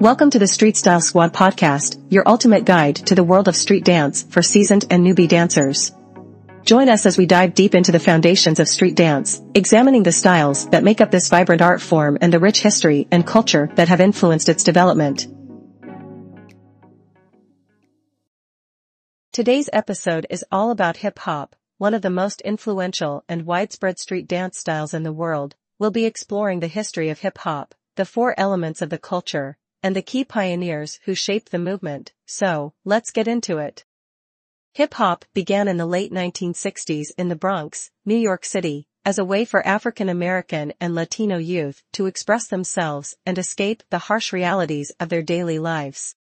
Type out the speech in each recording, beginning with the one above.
Welcome to the Street Style Squad podcast, your ultimate guide to the world of street dance for seasoned and newbie dancers. Join us as we dive deep into the foundations of street dance, examining the styles that make up this vibrant art form and the rich history and culture that have influenced its development. Today's episode is all about hip hop, one of the most influential and widespread street dance styles in the world. We'll be exploring the history of hip hop, the four elements of the culture, and the key pioneers who shaped the movement, so, let's get into it. Hip-hop began in the late 1960s in the Bronx, New York City, as a way for African American and Latino youth to express themselves and escape the harsh realities of their daily lives.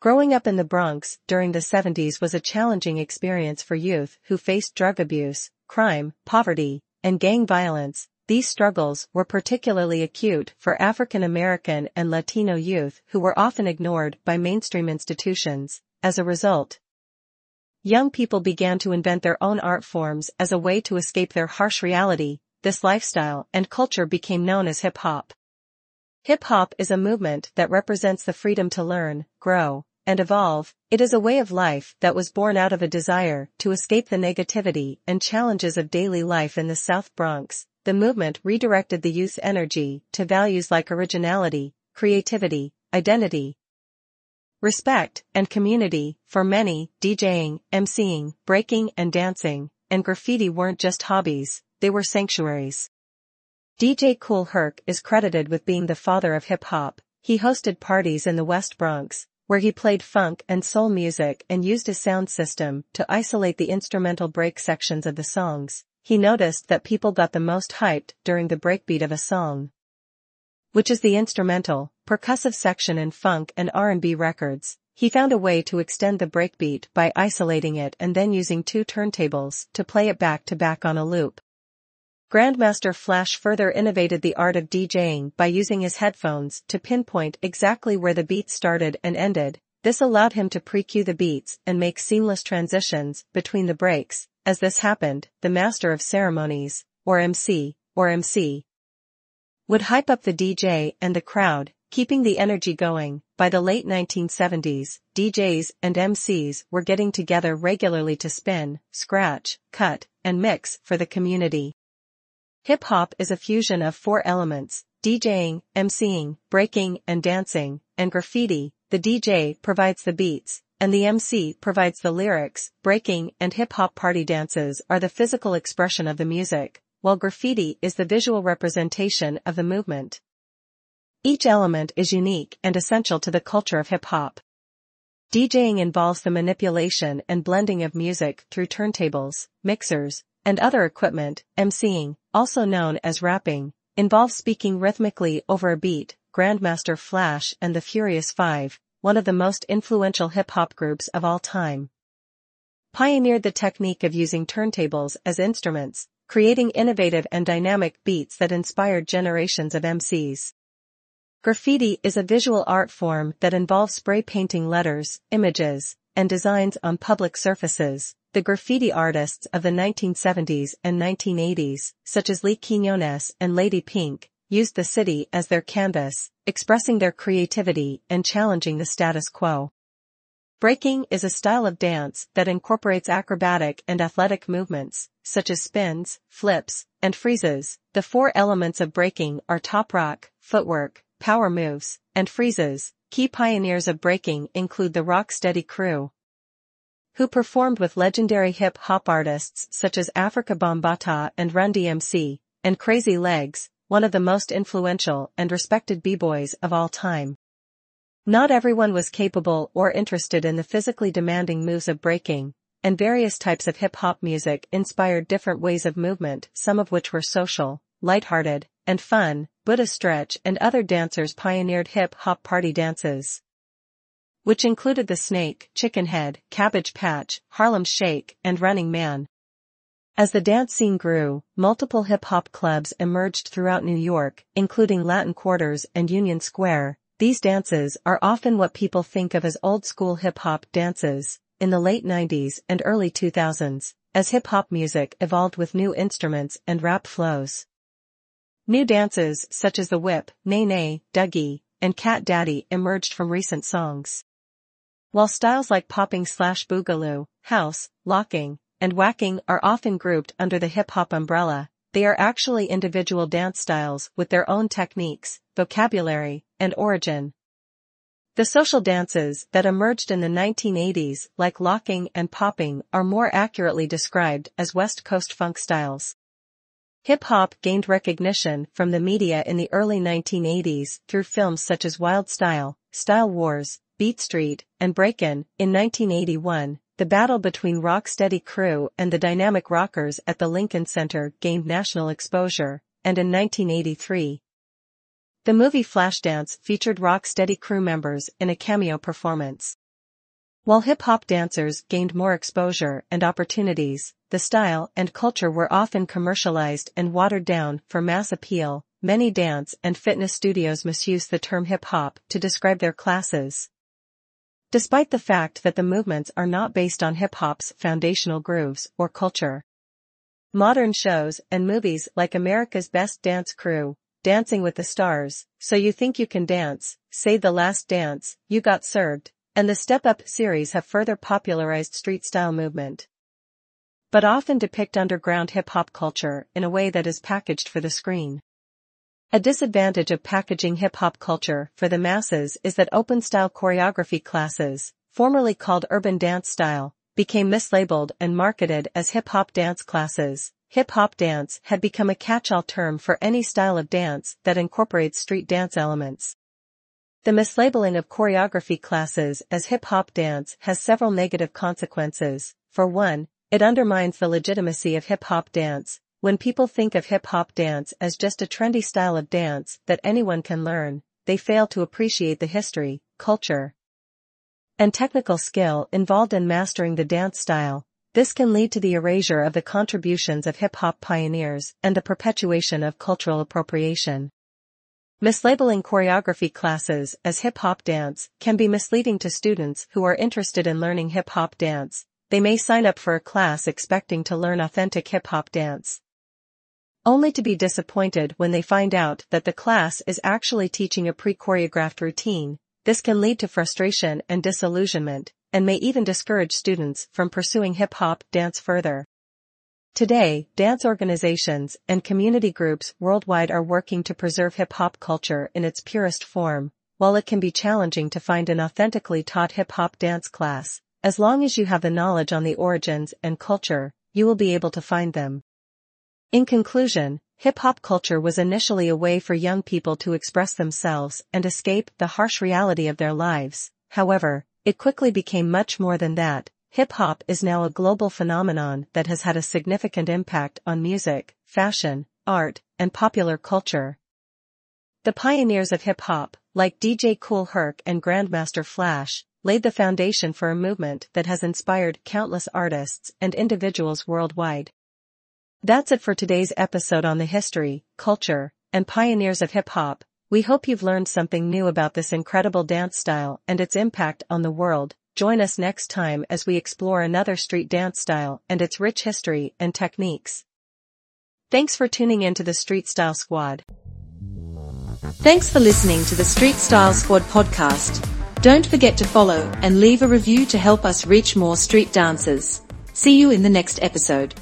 Growing up in the Bronx during the 70s was a challenging experience for youth who faced drug abuse, crime, poverty, and gang violence, these struggles were particularly acute for African American and Latino youth who were often ignored by mainstream institutions. As a result, young people began to invent their own art forms as a way to escape their harsh reality. This lifestyle and culture became known as hip hop. Hip hop is a movement that represents the freedom to learn, grow, and evolve. It is a way of life that was born out of a desire to escape the negativity and challenges of daily life in the South Bronx, the movement redirected the youth's energy to values like originality, creativity, identity, respect, and community. For many, DJing, MCing, breaking and dancing, and graffiti weren't just hobbies, they were sanctuaries. DJ Kool Herc is credited with being the father of hip-hop. He hosted parties in the West Bronx, where he played funk and soul music and used a sound system to isolate the instrumental break sections of the songs he noticed that people got the most hyped during the breakbeat of a song. Which is the instrumental, percussive section in funk and R&B records. He found a way to extend the breakbeat by isolating it and then using two turntables to play it back to back on a loop. Grandmaster Flash further innovated the art of DJing by using his headphones to pinpoint exactly where the beat started and ended. This allowed him to pre-cue the beats and make seamless transitions between the breaks, as this happened, the master of ceremonies, or MC, or MC, would hype up the DJ and the crowd, keeping the energy going. By the late 1970s, DJs and MCs were getting together regularly to spin, scratch, cut, and mix for the community. Hip hop is a fusion of four elements, DJing, MCing, breaking and dancing, and graffiti. The DJ provides the beats, and the MC provides the lyrics, breaking and hip-hop party dances are the physical expression of the music, while graffiti is the visual representation of the movement. Each element is unique and essential to the culture of hip-hop. DJing involves the manipulation and blending of music through turntables, mixers, and other equipment. MCing, also known as rapping, involves speaking rhythmically over a beat. Grandmaster Flash and the Furious Five, one of the most influential hip-hop groups of all time. Pioneered the technique of using turntables as instruments, creating innovative and dynamic beats that inspired generations of MCs. Graffiti is a visual art form that involves spray painting letters, images, and designs on public surfaces. The graffiti artists of the 1970s and 1980s, such as Lee Quinones and Lady Pink, used the city as their canvas, expressing their creativity and challenging the status quo. Breaking is a style of dance that incorporates acrobatic and athletic movements, such as spins, flips, and freezes. The four elements of breaking are top rock, footwork, power moves, and freezes. Key pioneers of breaking include the Rocksteady crew, who performed with legendary hip-hop artists such as Afrika Bambaataa and Run DMC, and Crazy Legs, one of the most influential and respected b-boys of all time. Not everyone was capable or interested in the physically demanding moves of breaking, and various types of hip-hop music inspired different ways of movement, some of which were social, lighthearted, and fun. Buddha Stretch and other dancers pioneered hip-hop party dances, which included the snake, chicken head, cabbage patch, Harlem Shake, and Running Man. As the dance scene grew, multiple hip-hop clubs emerged throughout New York, including Latin Quarters and Union Square. These dances are often what people think of as old-school hip-hop dances. In the late 90s and early 2000s, as hip-hop music evolved with new instruments and rap flows. New dances such as the whip, nae nae, dougie, and Cat Daddy emerged from recent songs. While styles like popping slash boogaloo, house, locking, and whacking are often grouped under the hip-hop umbrella, they are actually individual dance styles with their own techniques, vocabulary, and origin. The social dances that emerged in the 1980s, like locking and popping, are more accurately described as West Coast funk styles. Hip-hop gained recognition from the media in the early 1980s through films such as Wild Style, Style Wars, Beat Street, and Breakin'. In 1981, the battle between Rocksteady Crew and the Dynamic Rockers at the Lincoln Center gained national exposure, and in 1983, the movie Flashdance featured Rocksteady crew members in a cameo performance. While hip-hop dancers gained more exposure and opportunities, the style and culture were often commercialized and watered down for mass appeal. Many dance and fitness studios misuse the term hip-hop to describe their classes. Despite the fact that the movements are not based on hip-hop's foundational grooves or culture. Modern shows and movies like America's Best Dance Crew, Dancing with the Stars, So You Think You Can Dance, Save the Last Dance, You Got Served, and the Step Up series have further popularized street style movement. But often depict underground hip-hop culture in a way that is packaged for the screen. A disadvantage of packaging hip-hop culture for the masses is that open-style choreography classes, formerly called urban dance style, became mislabeled and marketed as hip-hop dance classes, hip-hop dance had become a catch-all term for any style of dance that incorporates street dance elements. The mislabeling of choreography classes as hip-hop dance has several negative consequences. For one, it undermines the legitimacy of hip-hop dance. When people think of hip-hop dance as just a trendy style of dance that anyone can learn, they fail to appreciate the history, culture, and technical skill involved in mastering the dance style, this can lead to the erasure of the contributions of hip-hop pioneers and the perpetuation of cultural appropriation. Mislabeling choreography classes as hip-hop dance can be misleading to students who are interested in learning hip-hop dance. They may sign up for a class expecting to learn authentic hip-hop dance. Only to be disappointed when they find out that the class is actually teaching a pre-choreographed routine. This can lead to frustration and disillusionment, and may even discourage students from pursuing hip-hop dance further. Today, dance organizations and community groups worldwide are working to preserve hip-hop culture in its purest form, while it can be challenging to find an authentically taught hip-hop dance class, as long as you have the knowledge on the origins and culture, you will be able to find them. In conclusion, hip-hop culture was initially a way for young people to express themselves and escape the harsh reality of their lives. However, it quickly became much more than that. Hip-hop is now a global phenomenon that has had a significant impact on music, fashion, art, and popular culture. The pioneers of hip-hop, like DJ Kool Herc and Grandmaster Flash, laid the foundation for a movement that has inspired countless artists and individuals worldwide. That's it for today's episode on the history, culture, and pioneers of hip-hop. We hope you've learned something new about this incredible dance style and its impact on the world. Join us next time as we explore another street dance style and its rich history and techniques. Thanks for tuning in to the Street Style Squad. Thanks for listening to the Street Style Squad podcast. Don't forget to follow and leave a review to help us reach more street dancers. See you in the next episode.